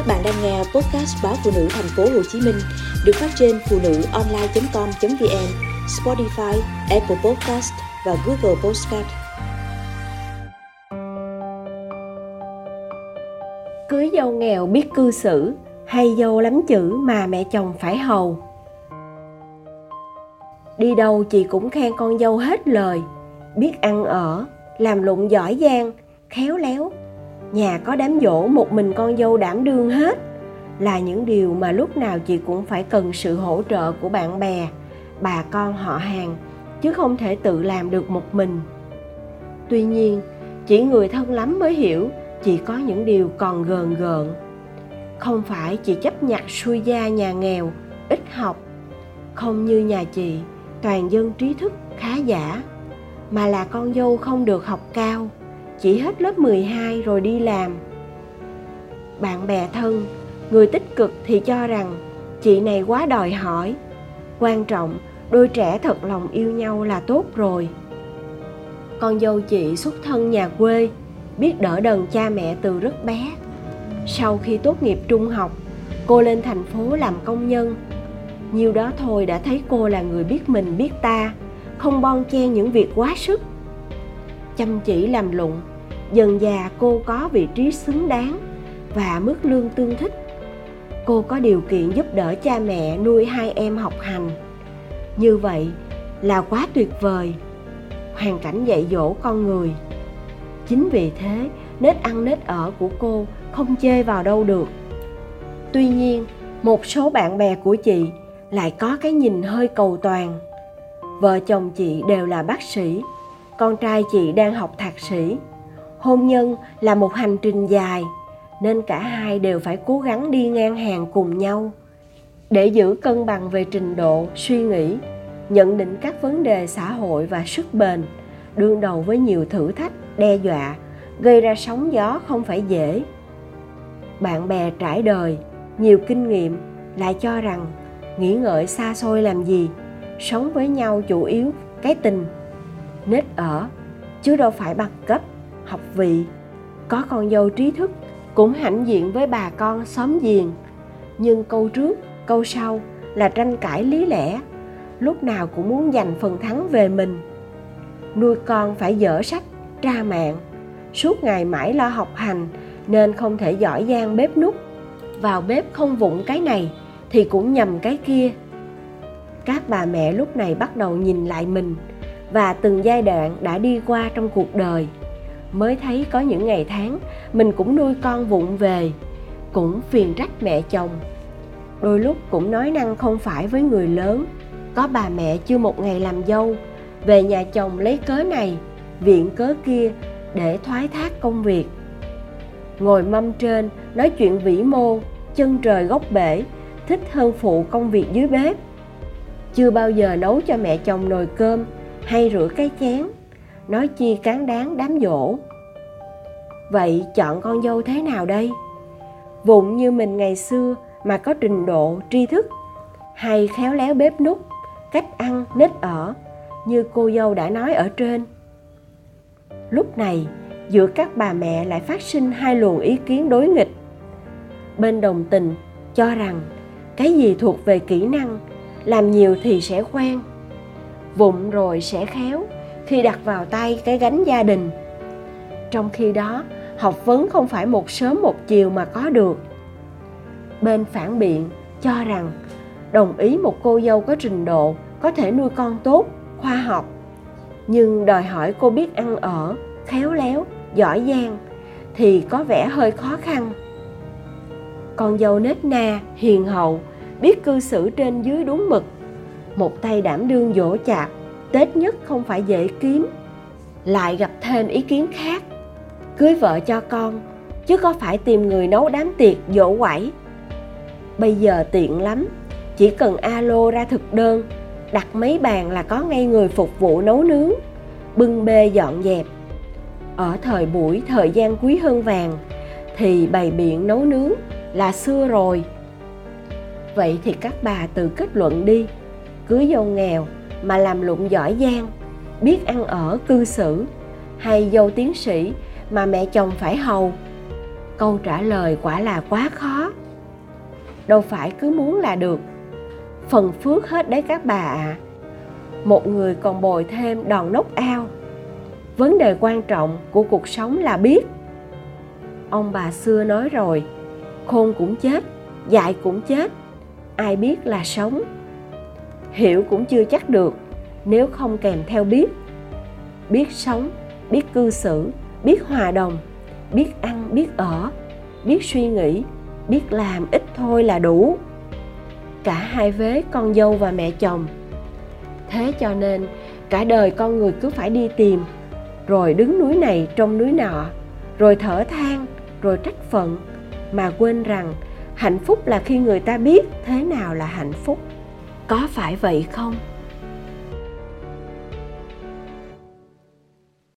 Các bạn đang nghe podcast báo phụ nữ thành phố Hồ Chí Minh được phát trên phụ nữ online.com.vn, Spotify, Apple Podcast và Google Podcast. Cưới dâu nghèo biết cư xử hay dâu lắm chữ mà mẹ chồng phải hầu. Đi đâu chị cũng khen con dâu hết lời, biết ăn ở, làm lụng giỏi giang, khéo léo, nhà có đám dỗ một mình con dâu đảm đương hết. Là những điều mà lúc nào chị cũng phải cần sự hỗ trợ của bạn bè, bà con họ hàng, chứ không thể tự làm được một mình. Tuy nhiên, chỉ người thân lắm mới hiểu chị có những điều còn gờn gợn. Không phải chị chấp nhặt xuôi gia nhà nghèo, ít học. Không như nhà chị, toàn dân trí thức khá giả, mà là con dâu không được học cao chỉ hết lớp 12 rồi đi làm. Bạn bè thân, người tích cực thì cho rằng chị này quá đòi hỏi. Quan trọng, đôi trẻ thật lòng yêu nhau là tốt rồi. Con dâu chị xuất thân nhà quê, biết đỡ đần cha mẹ từ rất bé. Sau khi tốt nghiệp trung học, cô lên thành phố làm công nhân. Nhiều đó thôi đã thấy cô là người biết mình biết ta, không bon chen những việc quá sức. Chăm chỉ làm lụng, dần già cô có vị trí xứng đáng và mức lương tương thích. Cô có điều kiện giúp đỡ cha mẹ nuôi hai em học hành. Như vậy là quá tuyệt vời. Hoàn cảnh dạy dỗ con người. Chính vì thế nết ăn nết ở của cô không chê vào đâu được. Tuy nhiên, một số bạn bè của chị lại có cái nhìn hơi cầu toàn. Vợ chồng chị đều là bác sĩ, con trai chị đang học thạc sĩ hôn nhân là một hành trình dài, nên cả hai đều phải cố gắng đi ngang hàng cùng nhau. Để giữ cân bằng về trình độ, suy nghĩ, nhận định các vấn đề xã hội và sức bền, đương đầu với nhiều thử thách, đe dọa, gây ra sóng gió không phải dễ. Bạn bè trải đời, nhiều kinh nghiệm lại cho rằng nghĩ ngợi xa xôi làm gì, sống với nhau chủ yếu cái tình, nết ở, chứ đâu phải bằng cấp học vị. Có con dâu trí thức cũng hãnh diện với bà con xóm giềng. Nhưng câu trước, câu sau là tranh cãi lý lẽ. Lúc nào cũng muốn giành phần thắng về mình. Nuôi con phải dở sách, tra mạng. Suốt ngày mãi lo học hành nên không thể giỏi giang bếp nút vào bếp không vụng cái này thì cũng nhầm cái kia. Các bà mẹ lúc này bắt đầu nhìn lại mình và từng giai đoạn đã đi qua trong cuộc đời mới thấy có những ngày tháng mình cũng nuôi con vụng về, cũng phiền trách mẹ chồng. Đôi lúc cũng nói năng không phải với người lớn, có bà mẹ chưa một ngày làm dâu, về nhà chồng lấy cớ này, viện cớ kia để thoái thác công việc. Ngồi mâm trên, nói chuyện vĩ mô, chân trời góc bể, thích hơn phụ công việc dưới bếp. Chưa bao giờ nấu cho mẹ chồng nồi cơm hay rửa cái chén nói chi cán đáng đám dỗ. Vậy chọn con dâu thế nào đây? Vụng như mình ngày xưa mà có trình độ tri thức, hay khéo léo bếp nút cách ăn, nết ở, như cô dâu đã nói ở trên. Lúc này, giữa các bà mẹ lại phát sinh hai luồng ý kiến đối nghịch. Bên đồng tình, cho rằng cái gì thuộc về kỹ năng, làm nhiều thì sẽ quen vụng rồi sẽ khéo khi đặt vào tay cái gánh gia đình. Trong khi đó, học vấn không phải một sớm một chiều mà có được. Bên phản biện cho rằng đồng ý một cô dâu có trình độ có thể nuôi con tốt, khoa học. Nhưng đòi hỏi cô biết ăn ở, khéo léo, giỏi giang thì có vẻ hơi khó khăn. Con dâu nết na, hiền hậu, biết cư xử trên dưới đúng mực. Một tay đảm đương dỗ chạp tết nhất không phải dễ kiếm, lại gặp thêm ý kiến khác. Cưới vợ cho con, chứ có phải tìm người nấu đám tiệc dỗ quẩy. Bây giờ tiện lắm, chỉ cần alo ra thực đơn, đặt mấy bàn là có ngay người phục vụ nấu nướng, bưng bê dọn dẹp. Ở thời buổi thời gian quý hơn vàng, thì bày biện nấu nướng là xưa rồi. Vậy thì các bà tự kết luận đi cưới dâu nghèo mà làm lụng giỏi giang, biết ăn ở, cư xử. Hay dâu tiến sĩ mà mẹ chồng phải hầu. Câu trả lời quả là quá khó. Đâu phải cứ muốn là được. Phần phước hết đấy các bà ạ. À. một người còn bồi thêm đòn nốc ao. Vấn đề quan trọng của cuộc sống là biết. Ông bà xưa nói rồi, khôn cũng chết, dại cũng chết, ai biết là sống hiểu cũng chưa chắc được, nếu không kèm theo biết. Biết sống, biết cư xử, biết hòa đồng, biết ăn, biết ở, biết suy nghĩ, biết làm ít thôi là đủ. Cả hai vế, con dâu và mẹ chồng. Thế cho nên, cả đời con người cứ phải đi tìm, rồi đứng núi này trong núi nọ, rồi thở than, rồi trách phận, mà quên rằng hạnh phúc là khi người ta biết thế nào là hạnh phúc có phải vậy không?